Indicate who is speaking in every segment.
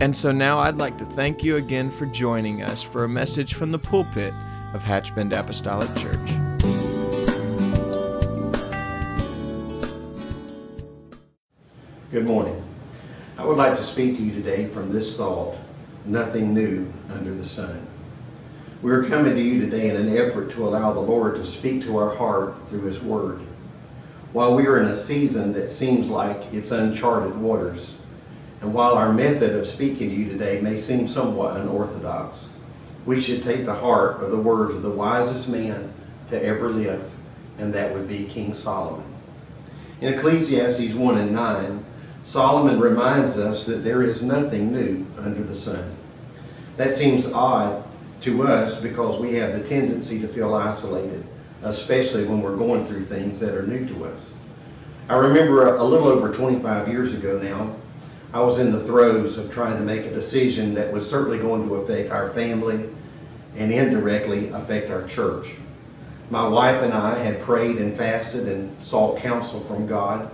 Speaker 1: And so now I'd like to thank you again for joining us for a message from the pulpit of Hatchbend Apostolic Church.
Speaker 2: Good morning. I would like to speak to you today from this thought nothing new under the sun. We are coming to you today in an effort to allow the Lord to speak to our heart through His Word. While we are in a season that seems like it's uncharted waters, and while our method of speaking to you today may seem somewhat unorthodox, we should take the heart of the words of the wisest man to ever live, and that would be King Solomon. In Ecclesiastes 1 and 9, Solomon reminds us that there is nothing new under the sun. That seems odd to us because we have the tendency to feel isolated, especially when we're going through things that are new to us. I remember a little over 25 years ago now, I was in the throes of trying to make a decision that was certainly going to affect our family and indirectly affect our church. My wife and I had prayed and fasted and sought counsel from God.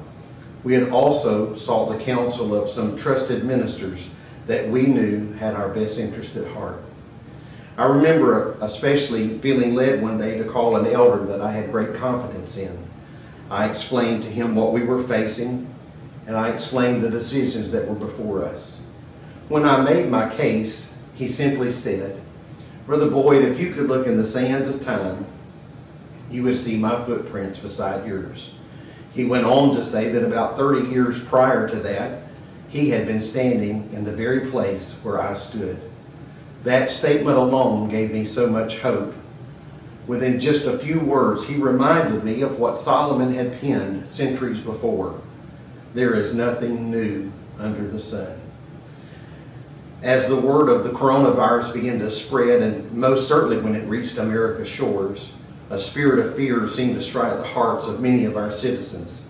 Speaker 2: We had also sought the counsel of some trusted ministers that we knew had our best interest at heart. I remember especially feeling led one day to call an elder that I had great confidence in. I explained to him what we were facing and I explained the decisions that were before us. When I made my case, he simply said, Brother Boyd, if you could look in the sands of time, you would see my footprints beside yours. He went on to say that about 30 years prior to that, he had been standing in the very place where I stood. That statement alone gave me so much hope. Within just a few words, he reminded me of what Solomon had penned centuries before there is nothing new under the sun. As the word of the coronavirus began to spread, and most certainly when it reached America's shores, a spirit of fear seemed to strike the hearts of many of our citizens.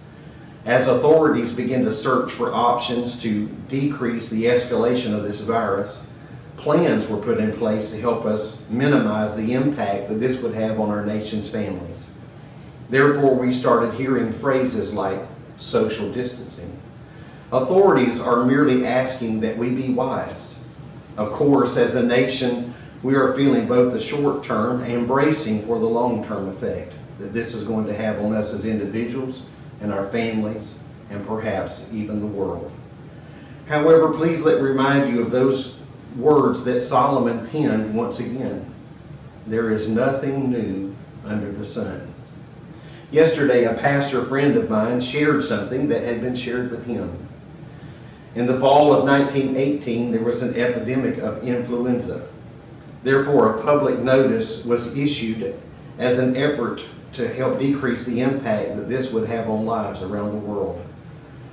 Speaker 2: As authorities began to search for options to decrease the escalation of this virus, plans were put in place to help us minimize the impact that this would have on our nation's families. Therefore, we started hearing phrases like social distancing. Authorities are merely asking that we be wise. Of course, as a nation, we are feeling both the short term and bracing for the long term effect that this is going to have on us as individuals and our families and perhaps even the world. However, please let me remind you of those words that Solomon penned once again. There is nothing new under the sun. Yesterday, a pastor friend of mine shared something that had been shared with him. In the fall of 1918, there was an epidemic of influenza. Therefore, a public notice was issued as an effort to help decrease the impact that this would have on lives around the world.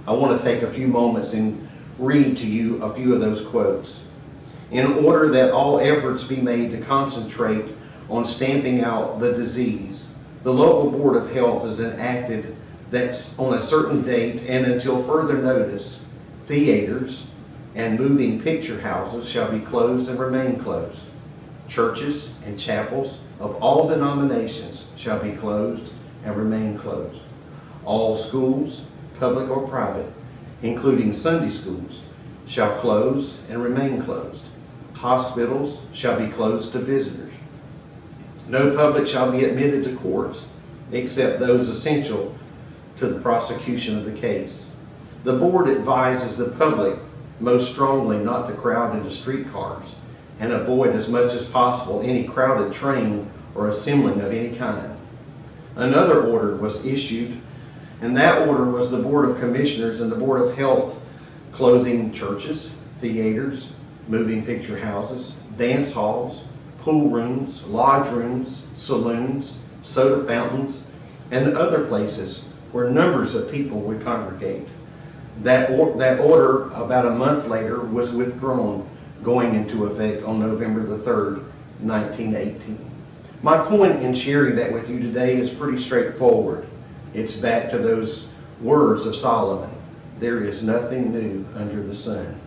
Speaker 2: I want to take a few moments and read to you a few of those quotes. In order that all efforts be made to concentrate on stamping out the disease, the local board of health has enacted that on a certain date and until further notice, theaters and moving picture houses shall be closed and remain closed. Churches and chapels of all denominations shall be closed and remain closed. All schools, public or private, including Sunday schools, shall close and remain closed. Hospitals shall be closed to visitors. No public shall be admitted to courts except those essential to the prosecution of the case. The board advises the public most strongly not to crowd into streetcars and avoid as much as possible any crowded train or assembling of any kind. Another order was issued, and that order was the Board of Commissioners and the Board of Health closing churches, theaters, moving picture houses, dance halls, pool rooms, lodge rooms, saloons, soda fountains, and other places where numbers of people would congregate. That, or, that order, about a month later, was withdrawn, going into effect on November the 3rd, 1918. My point in sharing that with you today is pretty straightforward. It's back to those words of Solomon there is nothing new under the sun.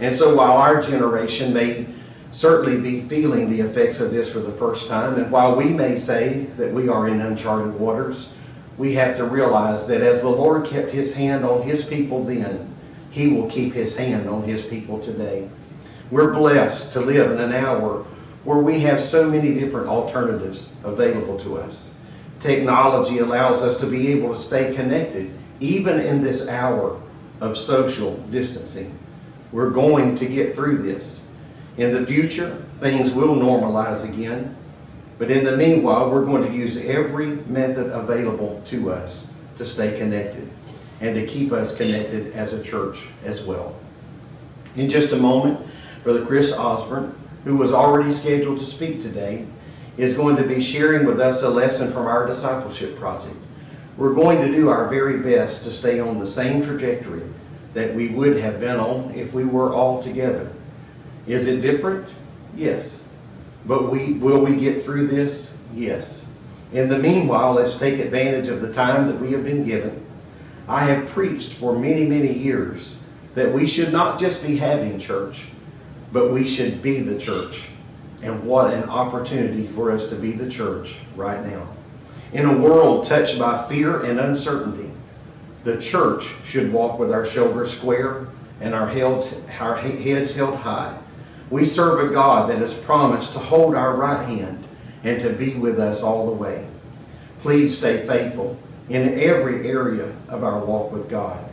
Speaker 2: And so while our generation may certainly be feeling the effects of this for the first time, and while we may say that we are in uncharted waters, we have to realize that as the Lord kept his hand on his people then, he will keep his hand on his people today. We're blessed to live in an hour where we have so many different alternatives available to us. Technology allows us to be able to stay connected even in this hour of social distancing. We're going to get through this. In the future, things will normalize again. But in the meanwhile, we're going to use every method available to us to stay connected and to keep us connected as a church as well. In just a moment, Brother Chris Osborne, who was already scheduled to speak today, is going to be sharing with us a lesson from our discipleship project. We're going to do our very best to stay on the same trajectory that we would have been on if we were all together. Is it different? Yes. But we will we get through this? Yes. In the meanwhile, let's take advantage of the time that we have been given. I have preached for many, many years that we should not just be having church, but we should be the church. And what an opportunity for us to be the church right now. In a world touched by fear and uncertainty, the church should walk with our shoulders square and our heads, our heads held high. We serve a God that has promised to hold our right hand and to be with us all the way. Please stay faithful in every area of our walk with God.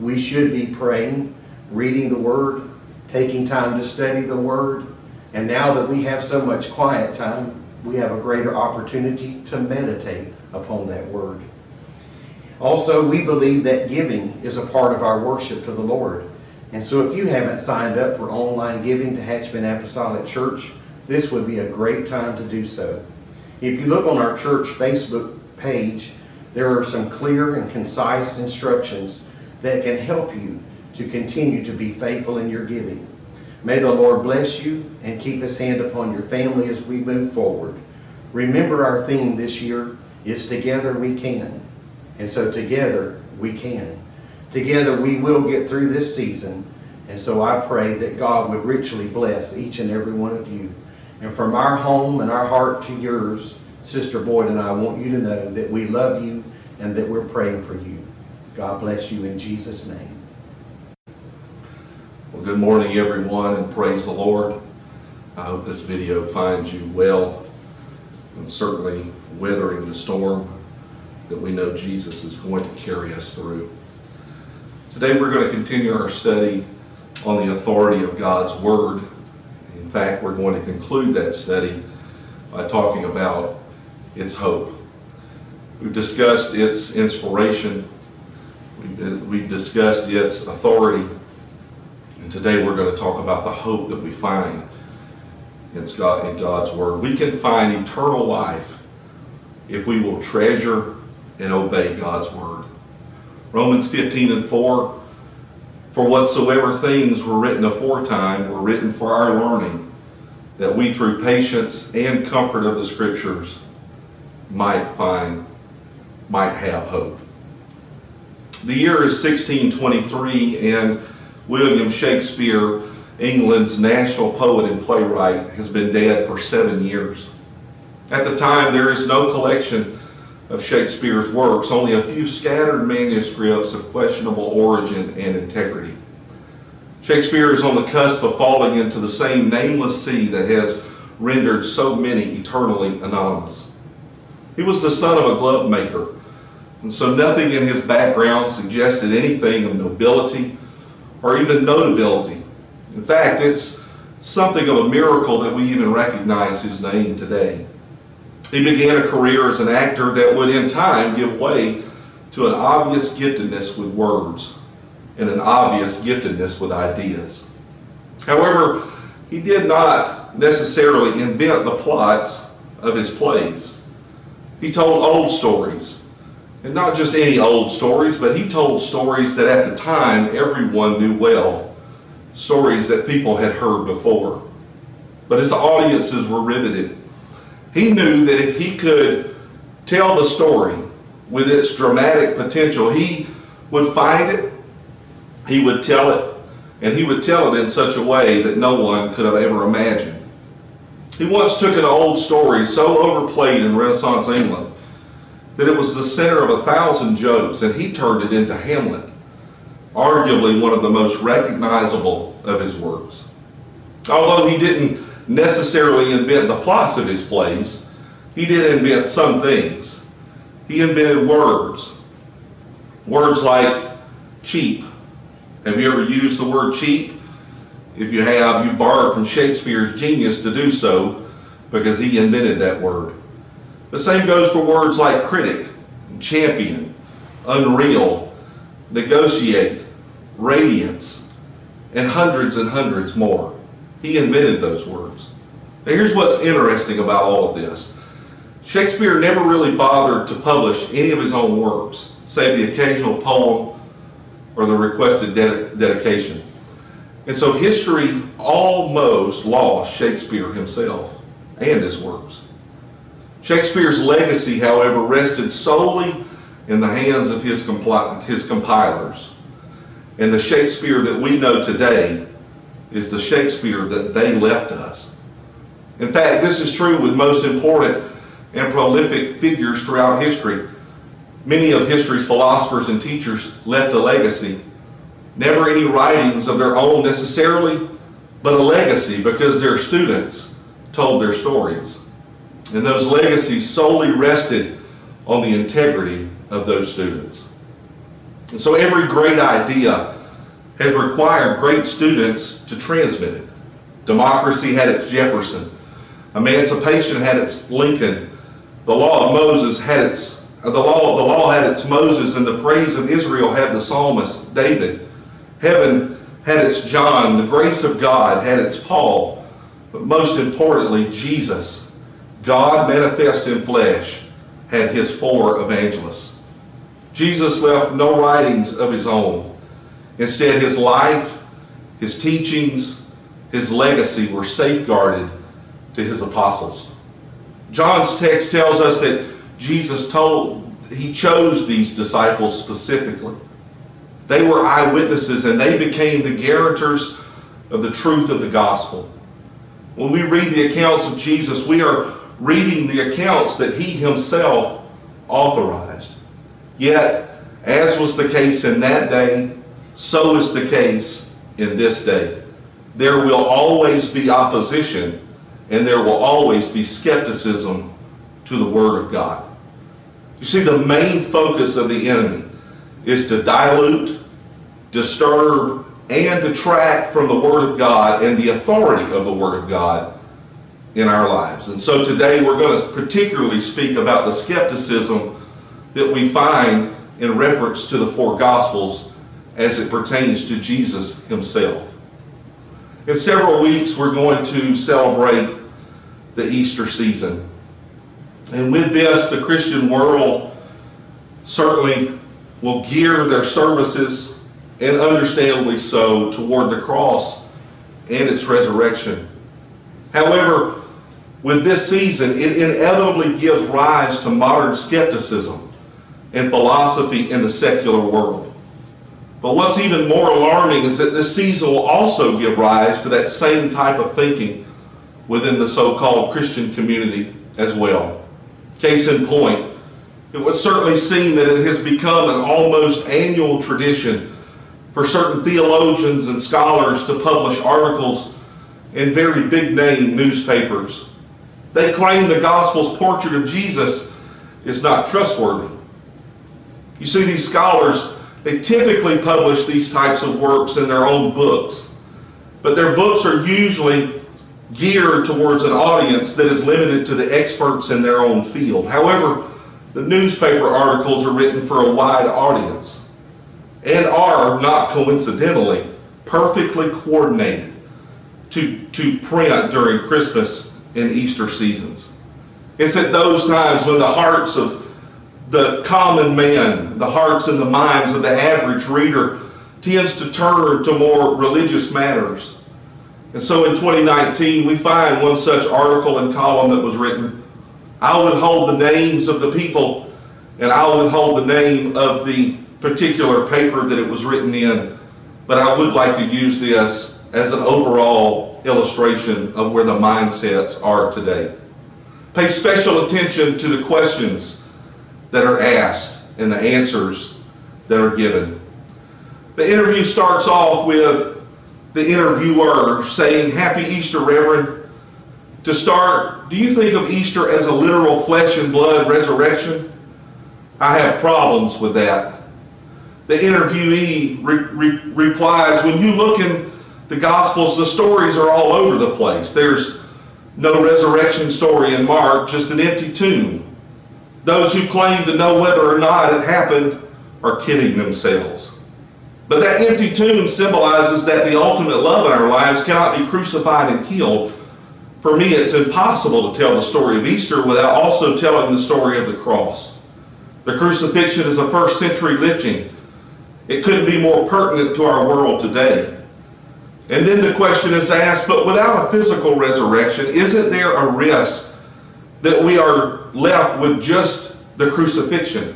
Speaker 2: We should be praying, reading the Word, taking time to study the Word, and now that we have so much quiet time, we have a greater opportunity to meditate upon that word. Also, we believe that giving is a part of our worship to the Lord. And so if you haven't signed up for online giving to Hatchbend Apostolic Church, this would be a great time to do so. If you look on our church Facebook page, there are some clear and concise instructions that can help you to continue to be faithful in your giving. May the Lord bless you and keep his hand upon your family as we move forward. Remember our theme this year is Together We Can. And so together we can. Together we will get through this season. And so I pray that God would richly bless each and every one of you. And from our home and our heart to yours, Sister Boyd and I want you to know that we love you and that we're praying for you. God bless you in Jesus' name.
Speaker 3: Well, good morning, everyone, and praise the Lord. I hope this video finds you well and certainly weathering the storm that we know Jesus is going to carry us through. Today, we're going to continue our study on the authority of God's Word. In fact, we're going to conclude that study by talking about its hope. We've discussed its inspiration, we've discussed its authority and today we're going to talk about the hope that we find in God's Word. We can find eternal life if we will treasure and obey God's Word. Romans 15 and 4 For whatsoever things were written aforetime were written for our learning, that we through patience and comfort of the Scriptures might find, might have hope. The year is 1623, and William Shakespeare, England's national poet and playwright, has been dead for seven years. At the time, there is no collection of Shakespeare's works, only a few scattered manuscripts of questionable origin and integrity. Shakespeare is on the cusp of falling into the same nameless sea that has rendered so many eternally anonymous. He was the son of a glove maker, and so nothing in his background suggested anything of nobility or even notability. In fact, it's something of a miracle that we even recognize his name today. He began a career as an actor that would in time give way to an obvious giftedness with words and an obvious giftedness with ideas. However, he did not necessarily invent the plots of his plays. He told old stories And not just any old stories, but he told stories that at the time everyone knew well, stories that people had heard before. But his audiences were riveted. He knew that if he could tell the story with its dramatic potential, he would find it, he would tell it, and he would tell it in such a way that no one could have ever imagined. He once took an old story so overplayed in Renaissance England that it was the center of a thousand jokes, and he turned it into Hamlet, arguably one of the most recognizable of his works. Although he didn't necessarily invent the plots of his plays, he did invent some things. He invented words. Words like cheap. Have you ever used the word cheap? If you have, you borrowed from Shakespeare's genius to do so because he invented that word. The same goes for words like critic, champion, unreal, negotiate, radiance, and hundreds and hundreds more. He invented those words. Now here's what's interesting about all of this. Shakespeare never really bothered to publish any of his own works, save the occasional poem or the requested ded dedication. And so history almost lost Shakespeare himself and his works. Shakespeare's legacy, however, rested solely in the hands of his, his compilers. And the Shakespeare that we know today is the Shakespeare that they left us. In fact, this is true with most important and prolific figures throughout history. Many of history's philosophers and teachers left a legacy. Never any writings of their own necessarily, but a legacy because their students told their stories. And those legacies solely rested on the integrity of those students. And so every great idea has required great students to transmit it. Democracy had its Jefferson. Emancipation had its Lincoln. The law of Moses had its the law the law had its Moses and the praise of Israel had the psalmist David. Heaven had its John, the grace of God had its Paul, but most importantly Jesus, God manifest in flesh, had his four evangelists. Jesus left no writings of his own. Instead, his life, his teachings, his legacy were safeguarded to his apostles. John's text tells us that Jesus told, he chose these disciples specifically. They were eyewitnesses and they became the guarantors of the truth of the gospel. When we read the accounts of Jesus, we are reading the accounts that he himself authorized. Yet, as was the case in that day, so is the case in this day. There will always be opposition and there will always be skepticism to the Word of God. You see, the main focus of the enemy is to dilute, disturb, and detract from the Word of God and the authority of the Word of God in our lives. And so today we're going to particularly speak about the skepticism that we find in reference to the four Gospels as it pertains to Jesus himself. In several weeks, we're going to celebrate the Easter season. And with this, the Christian world certainly will gear their services, and understandably so, toward the cross and its resurrection. However, with this season, it inevitably gives rise to modern skepticism and philosophy in the secular world. But what's even more alarming is that this season will also give rise to that same type of thinking within the so-called Christian community as well. Case in point, it would certainly seem that it has become an almost annual tradition for certain theologians and scholars to publish articles in very big name newspapers they claim the gospel's portrait of Jesus is not trustworthy. You see, these scholars, they typically publish these types of works in their own books, but their books are usually geared towards an audience that is limited to the experts in their own field. However, the newspaper articles are written for a wide audience and are, not coincidentally, perfectly coordinated to, to print during Christmas and Easter seasons. It's at those times when the hearts of the common man, the hearts and the minds of the average reader, tends to turn to more religious matters. And so in 2019, we find one such article and column that was written. I'll withhold the names of the people and I'll withhold the name of the particular paper that it was written in, but I would like to use this as an overall illustration of where the mindsets are today. Pay special attention to the questions that are asked and the answers that are given. The interview starts off with the interviewer saying, Happy Easter, Reverend. To start, do you think of Easter as a literal flesh and blood resurrection? I have problems with that. The interviewee re- re- replies, When you look in the Gospels, the stories are all over the place. There's no resurrection story in Mark, just an empty tomb. Those who claim to know whether or not it happened are kidding themselves. But that empty tomb symbolizes that the ultimate love in our lives cannot be crucified and killed. For me, it's impossible to tell the story of Easter without also telling the story of the cross. The crucifixion is a first century lynching. It couldn't be more pertinent to our world today. And then the question is asked, but without a physical resurrection, isn't there a risk that we are left with just the crucifixion?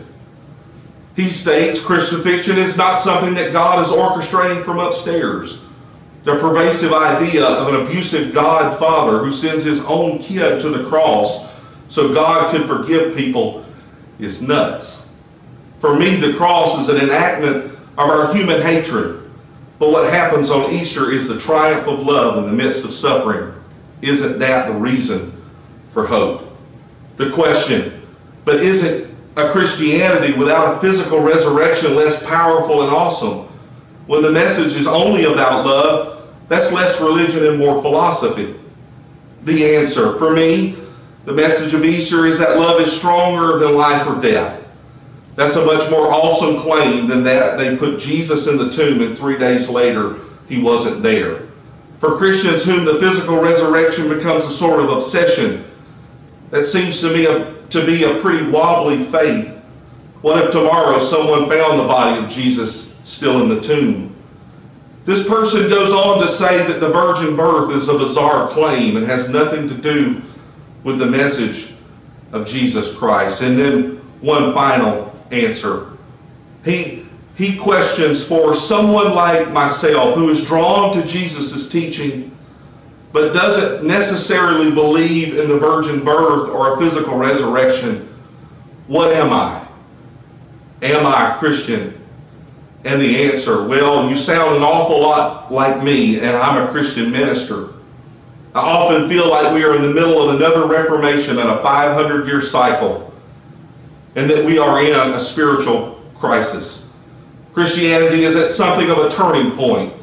Speaker 3: He states crucifixion is not something that God is orchestrating from upstairs. The pervasive idea of an abusive God Father who sends his own kid to the cross so God could forgive people is nuts. For me, the cross is an enactment of our human hatred. But what happens on Easter is the triumph of love in the midst of suffering. Isn't that the reason for hope? The question, but isn't a Christianity without a physical resurrection less powerful and awesome? When the message is only about love, that's less religion and more philosophy. The answer, for me, the message of Easter is that love is stronger than life or death. That's a much more awesome claim than that they put Jesus in the tomb and three days later he wasn't there. For Christians whom the physical resurrection becomes a sort of obsession, that seems to me a, to be a pretty wobbly faith. What if tomorrow someone found the body of Jesus still in the tomb? This person goes on to say that the virgin birth is a bizarre claim and has nothing to do with the message of Jesus Christ. And then one final answer. He, he questions for someone like myself who is drawn to Jesus' teaching but doesn't necessarily believe in the virgin birth or a physical resurrection, what am I? Am I a Christian? And the answer, well, you sound an awful lot like me, and I'm a Christian minister. I often feel like we are in the middle of another Reformation and a 500 year cycle and that we are in a spiritual crisis. Christianity is at something of a turning point,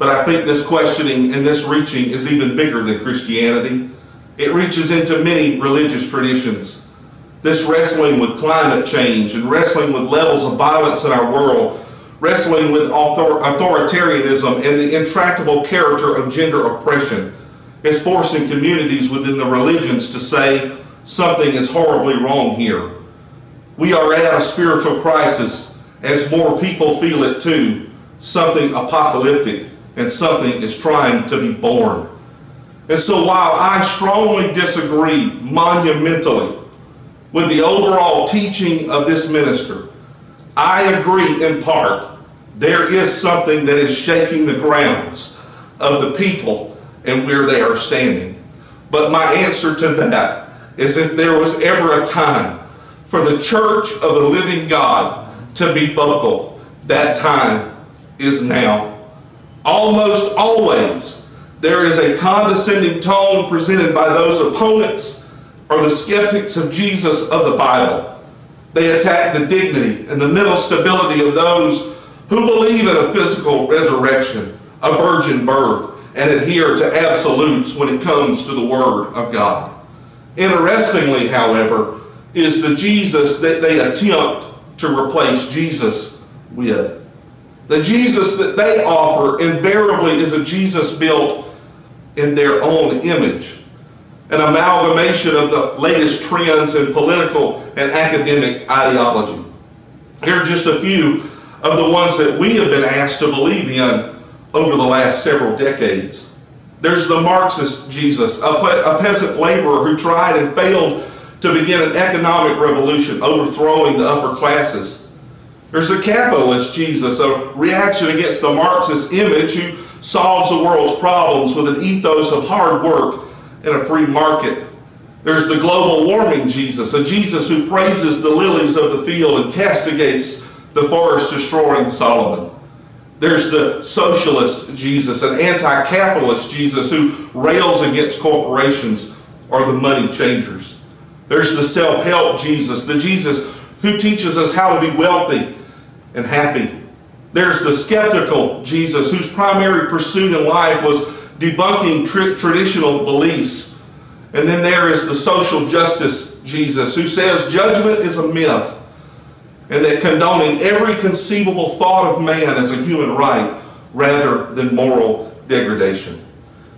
Speaker 3: but I think this questioning and this reaching is even bigger than Christianity. It reaches into many religious traditions. This wrestling with climate change and wrestling with levels of violence in our world, wrestling with author- authoritarianism and the intractable character of gender oppression is forcing communities within the religions to say something is horribly wrong here. We are at a spiritual crisis as more people feel it too. Something apocalyptic and something is trying to be born. And so while I strongly disagree monumentally with the overall teaching of this minister, I agree in part there is something that is shaking the grounds of the people and where they are standing. But my answer to that is if there was ever a time for the church of the living God to be vocal, that time is now. Almost always, there is a condescending tone presented by those opponents or the skeptics of Jesus of the Bible. They attack the dignity and the mental stability of those who believe in a physical resurrection, a virgin birth, and adhere to absolutes when it comes to the Word of God. Interestingly, however, is the Jesus that they attempt to replace Jesus with. The Jesus that they offer invariably is a Jesus built in their own image. an amalgamation of the latest trends in political and academic ideology. Here are just a few of the ones that we have been asked to believe in over the last several decades. There's the Marxist Jesus, a, pe- a peasant laborer who tried and failed to begin an economic revolution, overthrowing the upper classes. There's the capitalist Jesus, a reaction against the Marxist image who solves the world's problems with an ethos of hard work and a free market. There's the global warming Jesus, a Jesus who praises the lilies of the field and castigates the forest destroying Solomon. There's the socialist Jesus, an anti capitalist Jesus who rails against corporations or the money changers. There's the self help Jesus, the Jesus who teaches us how to be wealthy and happy. There's the skeptical Jesus whose primary pursuit in life was debunking tra- traditional beliefs. And then there is the social justice Jesus who says judgment is a myth and that condoning every conceivable thought of man as a human right rather than moral degradation.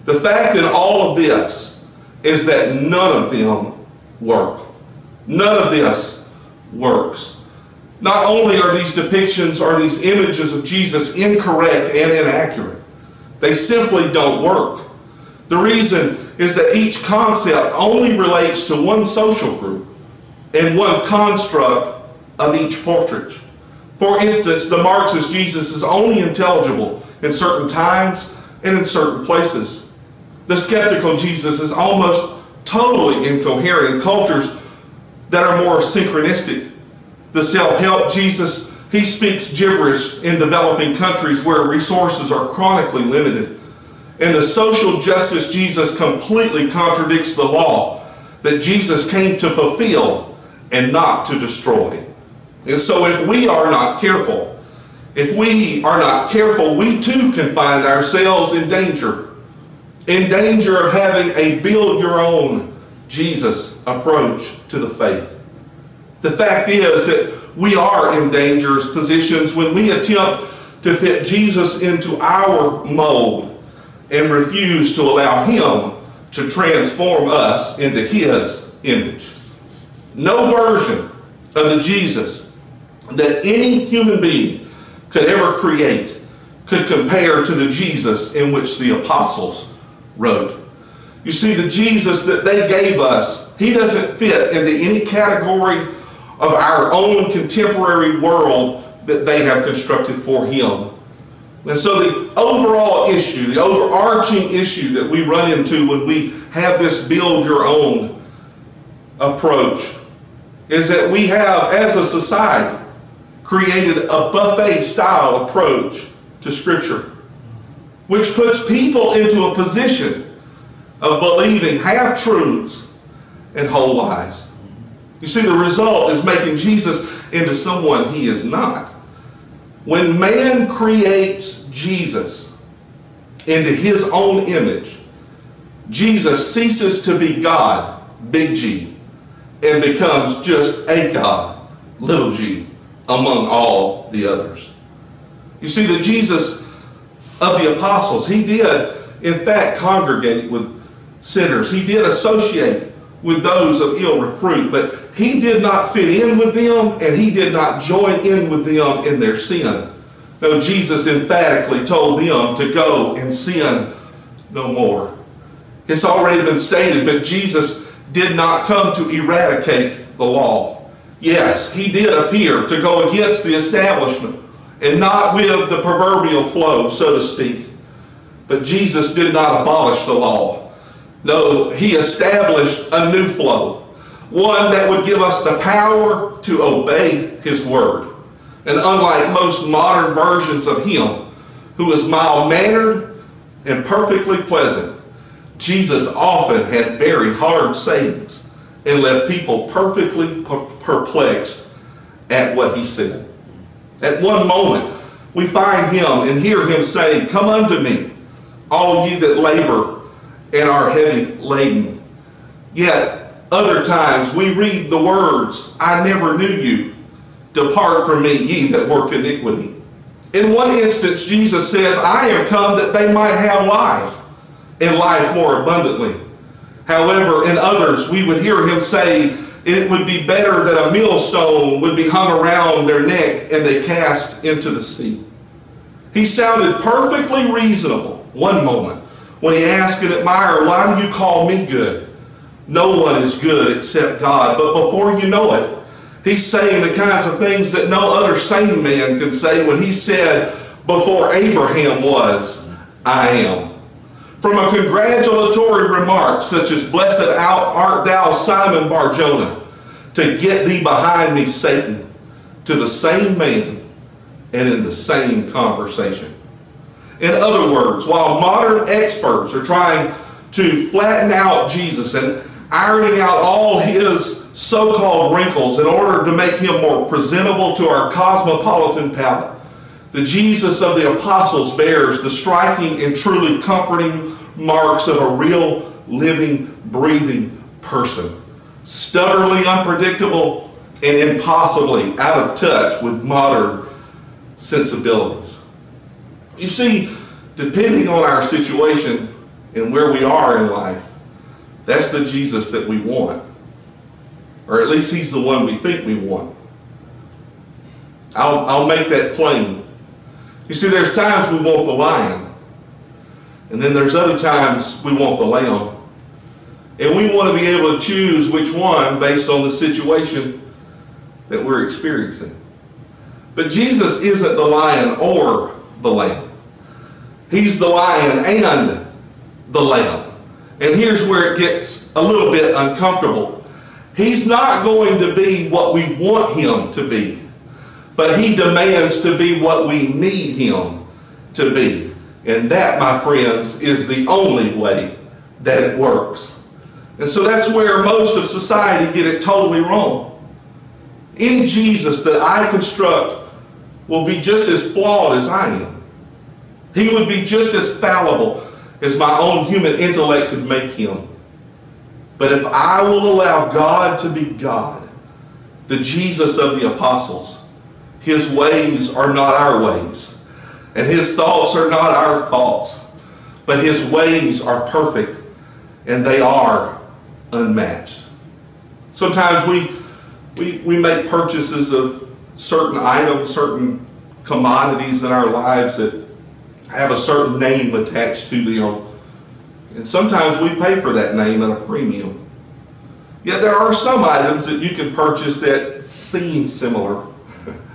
Speaker 3: The fact in all of this is that none of them work. None of this works. Not only are these depictions or these images of Jesus incorrect and inaccurate, they simply don't work. The reason is that each concept only relates to one social group and one construct of each portrait. For instance, the Marxist Jesus is only intelligible in certain times and in certain places. The skeptical Jesus is almost totally incoherent in cultures that are more synchronistic. The self help Jesus, he speaks gibberish in developing countries where resources are chronically limited. And the social justice Jesus completely contradicts the law that Jesus came to fulfill and not to destroy. And so, if we are not careful, if we are not careful, we too can find ourselves in danger. In danger of having a build your own Jesus approach to the faith. The fact is that we are in dangerous positions when we attempt to fit Jesus into our mold and refuse to allow Him to transform us into His image. No version of the Jesus that any human being could ever create could compare to the Jesus in which the apostles wrote. You see, the Jesus that they gave us, he doesn't fit into any category of our own contemporary world that they have constructed for him. And so, the overall issue, the overarching issue that we run into when we have this build your own approach is that we have, as a society, created a buffet style approach to Scripture, which puts people into a position of believing half truths and whole lies. You see, the result is making Jesus into someone he is not. When man creates Jesus into his own image, Jesus ceases to be God, big G, and becomes just a God, little g among all the others. You see, the Jesus of the apostles, he did, in fact, congregate with sinners. He did associate with those of ill repute, but he did not fit in with them and he did not join in with them in their sin. No, Jesus emphatically told them to go and sin no more. It's already been stated, but Jesus did not come to eradicate the law. Yes, he did appear to go against the establishment and not with the proverbial flow, so to speak. But Jesus did not abolish the law. No, he established a new flow, one that would give us the power to obey his word. And unlike most modern versions of him, who is mild mannered and perfectly pleasant, Jesus often had very hard sayings and left people perfectly perplexed at what he said. At one moment, we find him and hear him saying, Come unto me, all ye that labor and are heavy laden. Yet, other times, we read the words, I never knew you. Depart from me, ye that work iniquity. In one instance, Jesus says, I am come that they might have life, and life more abundantly. However, in others, we would hear him say, it would be better that a millstone would be hung around their neck and they cast into the sea. He sounded perfectly reasonable one moment when he asked an admirer, Why do you call me good? No one is good except God. But before you know it, he's saying the kinds of things that no other sane man can say when he said, Before Abraham was, I am. From a congratulatory remark such as, Blessed art thou, Simon Barjona, to get thee behind me, Satan, to the same man and in the same conversation. In other words, while modern experts are trying to flatten out Jesus and ironing out all his so called wrinkles in order to make him more presentable to our cosmopolitan palate, the Jesus of the apostles bears the striking and truly comforting marks of a real, living, breathing person. Stubbornly unpredictable and impossibly out of touch with modern sensibilities. You see, depending on our situation and where we are in life, that's the Jesus that we want. Or at least he's the one we think we want. I'll, I'll make that plain. You see, there's times we want the lion, and then there's other times we want the lamb. And we want to be able to choose which one based on the situation that we're experiencing. But Jesus isn't the lion or the lamb. He's the lion and the lamb. And here's where it gets a little bit uncomfortable. He's not going to be what we want him to be, but he demands to be what we need him to be. And that, my friends, is the only way that it works. And so that's where most of society get it totally wrong. Any Jesus that I construct will be just as flawed as I am. He would be just as fallible as my own human intellect could make him. But if I will allow God to be God, the Jesus of the apostles, his ways are not our ways, and his thoughts are not our thoughts, but his ways are perfect and they are unmatched. Sometimes we, we, we make purchases of certain items, certain commodities in our lives that have a certain name attached to them. And sometimes we pay for that name at a premium. Yet there are some items that you can purchase that seem similar,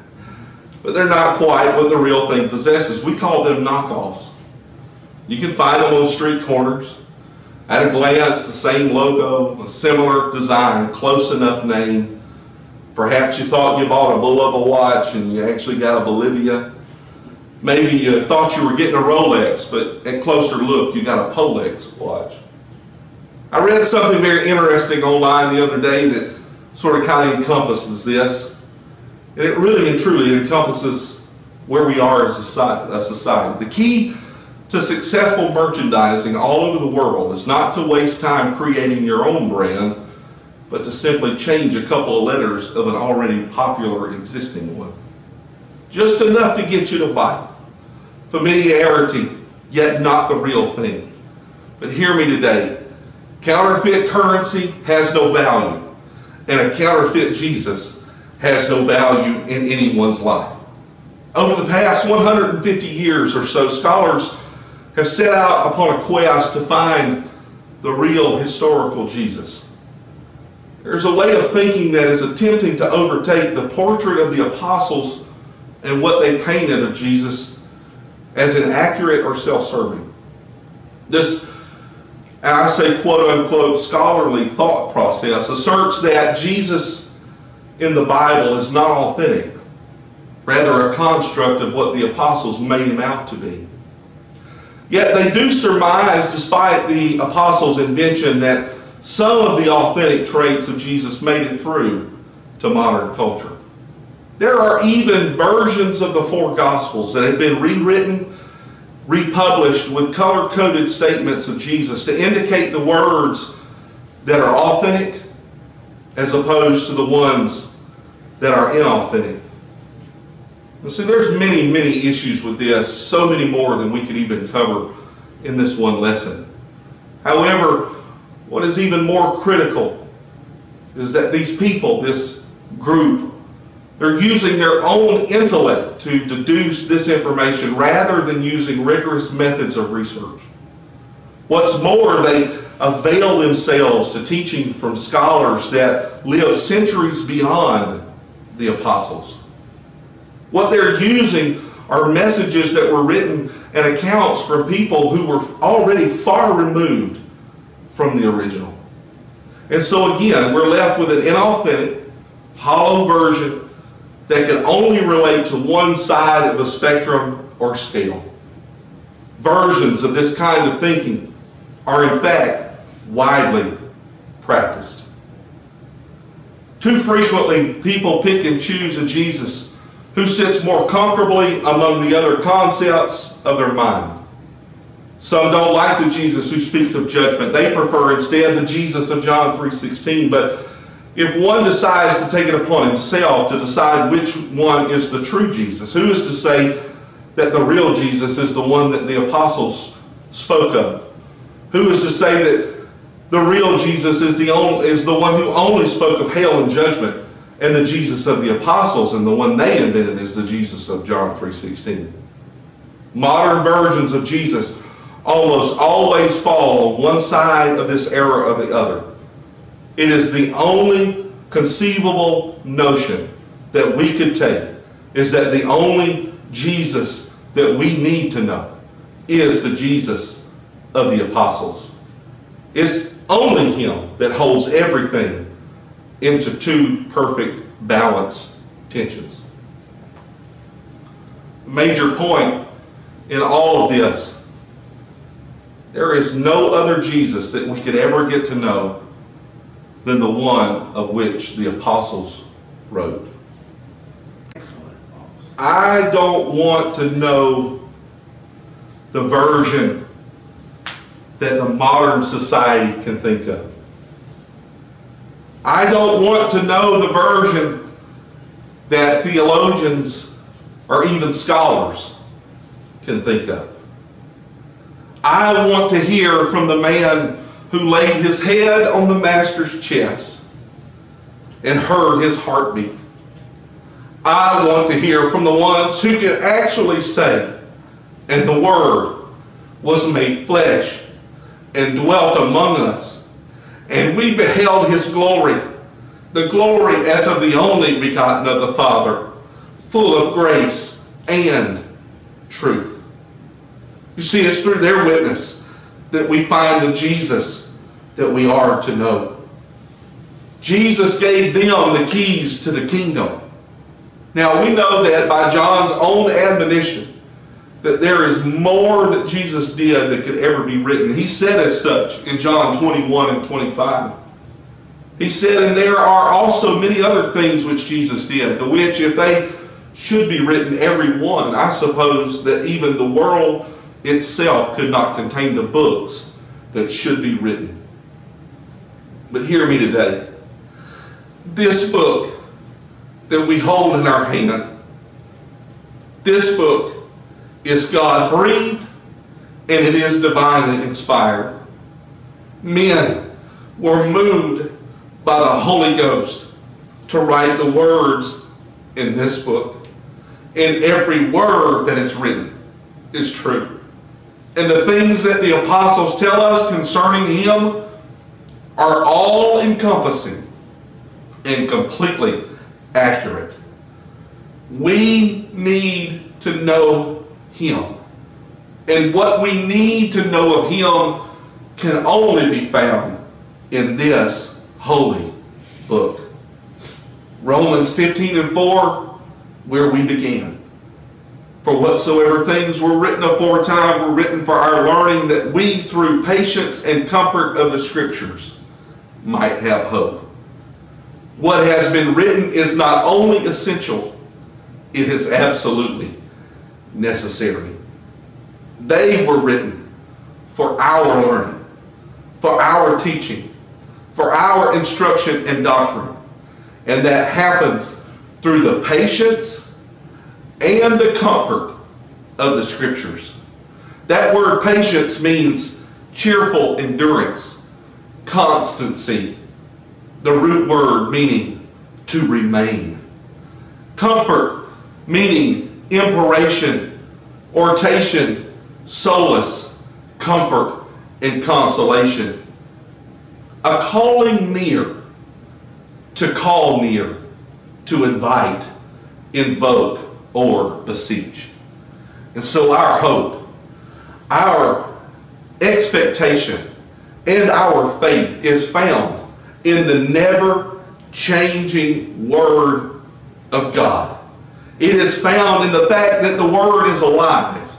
Speaker 3: but they're not quite what the real thing possesses. We call them knockoffs. You can find them on street corners. At a glance, the same logo, a similar design, close enough name, Perhaps you thought you bought a Bulova watch and you actually got a Bolivia. Maybe you thought you were getting a Rolex, but at closer look, you got a Polex watch. I read something very interesting online the other day that sort of kind of encompasses this. And it really and truly encompasses where we are as a society. The key to successful merchandising all over the world is not to waste time creating your own brand but to simply change a couple of letters of an already popular existing one. Just enough to get you to buy. Familiarity, yet not the real thing. But hear me today. Counterfeit currency has no value, and a counterfeit Jesus has no value in anyone's life. Over the past 150 years or so, scholars have set out upon a quest to find the real historical Jesus. There's a way of thinking that is attempting to overtake the portrait of the apostles and what they painted of Jesus as inaccurate or self serving. This, I say quote unquote, scholarly thought process asserts that Jesus in the Bible is not authentic, rather, a construct of what the apostles made him out to be. Yet they do surmise, despite the apostles' invention, that some of the authentic traits of Jesus made it through to modern culture. There are even versions of the four Gospels that have been rewritten, republished with color coded statements of Jesus to indicate the words that are authentic as opposed to the ones that are inauthentic. And see, there's many, many issues with this, so many more than we could even cover in this one lesson. However, what is even more critical is that these people, this group, they're using their own intellect to deduce this information rather than using rigorous methods of research. What's more, they avail themselves to teaching from scholars that live centuries beyond the apostles. What they're using are messages that were written and accounts from people who were already far removed from the original. And so again, we're left with an inauthentic, hollow version that can only relate to one side of a spectrum or scale. Versions of this kind of thinking are in fact widely practiced. Too frequently, people pick and choose a Jesus who sits more comfortably among the other concepts of their mind. Some don't like the Jesus who speaks of judgment. They prefer instead the Jesus of John 3:16, but if one decides to take it upon himself to decide which one is the true Jesus, who is to say that the real Jesus is the one that the apostles spoke of? Who is to say that the real Jesus is the, only, is the one who only spoke of hell and judgment, and the Jesus of the apostles and the one they invented is the Jesus of John 3.16? Modern versions of Jesus almost always fall on one side of this error or the other. It is the only conceivable notion that we could take is that the only Jesus that we need to know is the Jesus of the apostles. It's only him that holds everything into two perfect balance tensions. Major point in all of this there is no other Jesus that we could ever get to know than the one of which the apostles wrote. I don't want to know the version that the modern society can think of. I don't want to know the version that theologians or even scholars can think of. I want to hear from the man who laid his head on the master's chest and heard his heartbeat. I want to hear from the ones who can actually say, and the Word was made flesh and dwelt among us, and we beheld his glory, the glory as of the only begotten of the Father, full of grace and truth. You see, it's through their witness that we find the Jesus that we are to know. Jesus gave them the keys to the kingdom. Now we know that by John's own admonition that there is more that Jesus did that could ever be written. He said as such in John 21 and 25. He said, and there are also many other things which Jesus did, the which if they should be written every one, I suppose that even the world itself could not contain the books that should be written. But hear me today. This book that we hold in our hand, this book is God breathed and it is divinely inspired. Men were moved by the Holy Ghost to write the words in this book. And every word that is written is true. And the things that the apostles tell us concerning him are all encompassing and completely accurate. We need to know him. And what we need to know of him can only be found in this holy book. Romans 15 and 4, where we began. For whatsoever things were written aforetime were written for our learning, that we, through patience and comfort of the Scriptures, might have hope. What has been written is not only essential, it is absolutely necessary. They were written for our learning, for our teaching, for our instruction and doctrine. And that happens through the patience and the comfort of the Scriptures. That word patience means cheerful endurance, constancy, the root word meaning to remain. Comfort, meaning imploration, hortation, solace, comfort, and consolation. A calling near, to call near, to invite, invoke, or beseech. And so our hope, our expectation, and our faith is found in the never changing Word of God. It is found in the fact that the Word is alive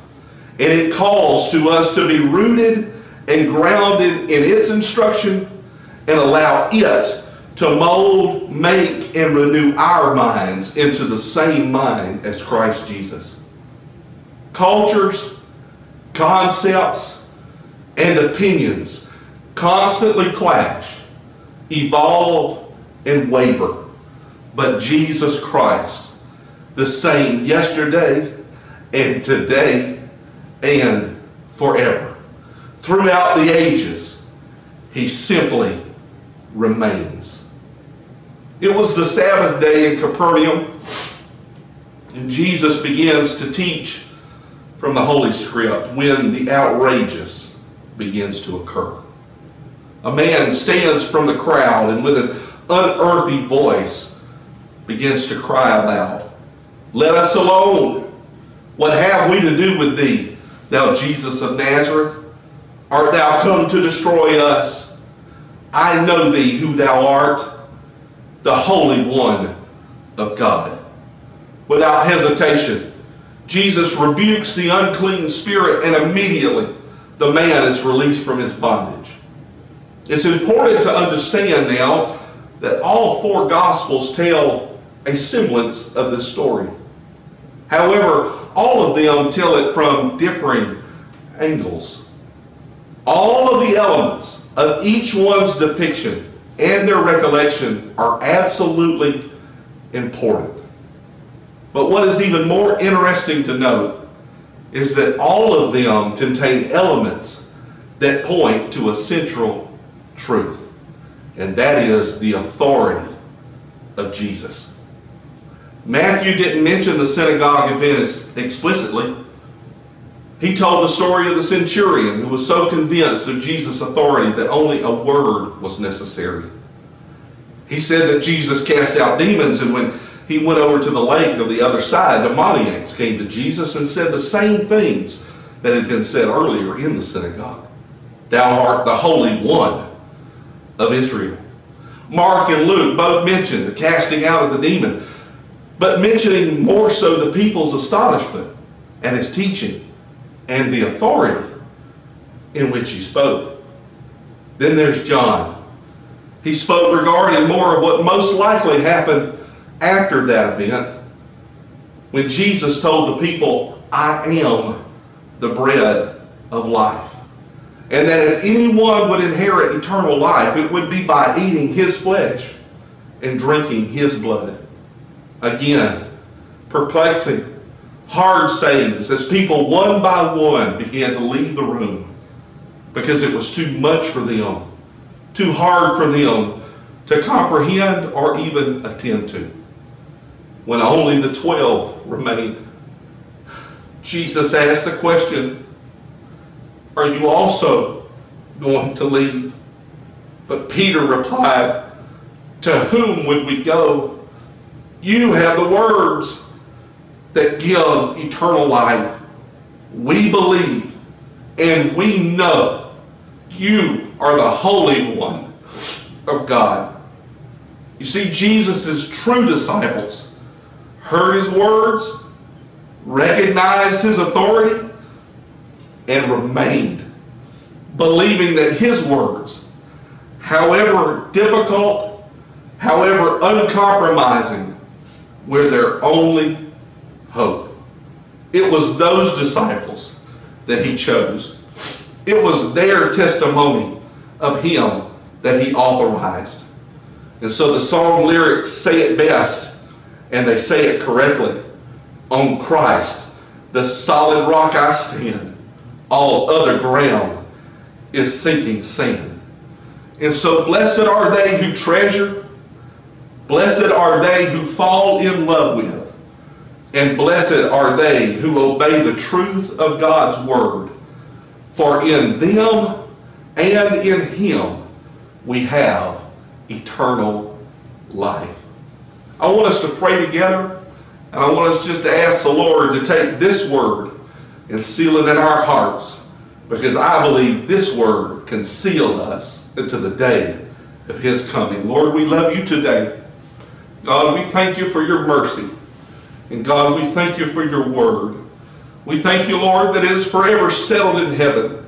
Speaker 3: and it calls to us to be rooted and grounded in its instruction and allow it to mold, make, and renew our minds into the same mind as Christ Jesus. Cultures, concepts, and opinions constantly clash, evolve, and waver. But Jesus Christ, the same yesterday and today and forever. Throughout the ages, he simply remains. It was the Sabbath day in Capernaum, and Jesus begins to teach from the Holy Script when the outrageous begins to occur. A man stands from the crowd and with an unearthly voice begins to cry aloud, Let us alone! What have we to do with thee, thou Jesus of Nazareth? Art thou come to destroy us? I know thee who thou art the Holy One of God. Without hesitation, Jesus rebukes the unclean spirit, and immediately the man is released from his bondage. It's important to understand now that all four Gospels tell a semblance of this story. However, all of them tell it from differing angles. All of the elements of each one's depiction and their recollection are absolutely important. But what is even more interesting to note is that all of them contain elements that point to a central truth, and that is the authority of Jesus. Matthew didn't mention the synagogue event explicitly. He told the story of the centurion who was so convinced of Jesus' authority that only a word was necessary. He said that Jesus cast out demons, and when he went over to the lake of the other side, demoniacs came to Jesus and said the same things that had been said earlier in the synagogue. Thou art the Holy One of Israel. Mark and Luke both mention the casting out of the demon, but mentioning more so the people's astonishment at his teaching and the authority in which he spoke. Then there's John. He spoke regarding more of what most likely happened after that event when Jesus told the people, I am the bread of life. And that if anyone would inherit eternal life, it would be by eating his flesh and drinking his blood. Again, perplexing hard sayings as people one by one began to leave the room because it was too much for them, too hard for them to comprehend or even attend to. When only the twelve remained, Jesus asked the question, Are you also going to leave? But Peter replied, To whom would we go? You have the words that give eternal life. We believe and we know you are the Holy One of God. You see, Jesus' true disciples heard his words, recognized his authority, and remained, believing that his words, however difficult, however uncompromising, were their only hope. It was those disciples that he chose. It was their testimony of him that he authorized. And so the song lyrics say it best, and they say it correctly. On Christ, the solid rock I stand, all other ground is sinking sand. And so blessed are they who treasure, blessed are they who fall in love with, and blessed are they who obey the truth of God's word. For in them and in him we have eternal life. I want us to pray together, and I want us just to ask the Lord to take this word and seal it in our hearts, because I believe this word can seal us into the day of His coming. Lord, we love you today. God, we thank you for your mercy. And God, we thank you for your word. We thank you, Lord, that it is forever settled in heaven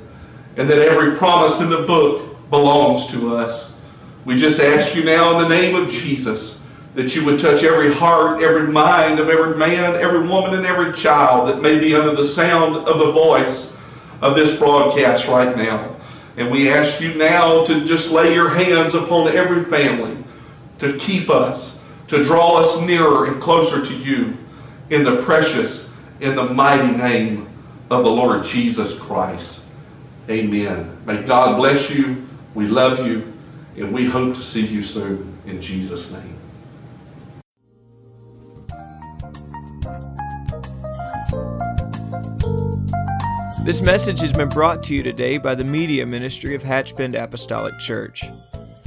Speaker 3: and that every promise in the book belongs to us. We just ask you now in the name of Jesus that you would touch every heart, every mind of every man, every woman, and every child that may be under the sound of the voice of this broadcast right now. And we ask you now to just lay your hands upon every family to keep us, to draw us nearer and closer to you in the precious, in the mighty name of the Lord Jesus Christ. Amen. May God bless you. We love you, and we hope to see you soon in Jesus' name.
Speaker 1: This message has been brought to you today by the Media Ministry of Hatchbend Apostolic Church.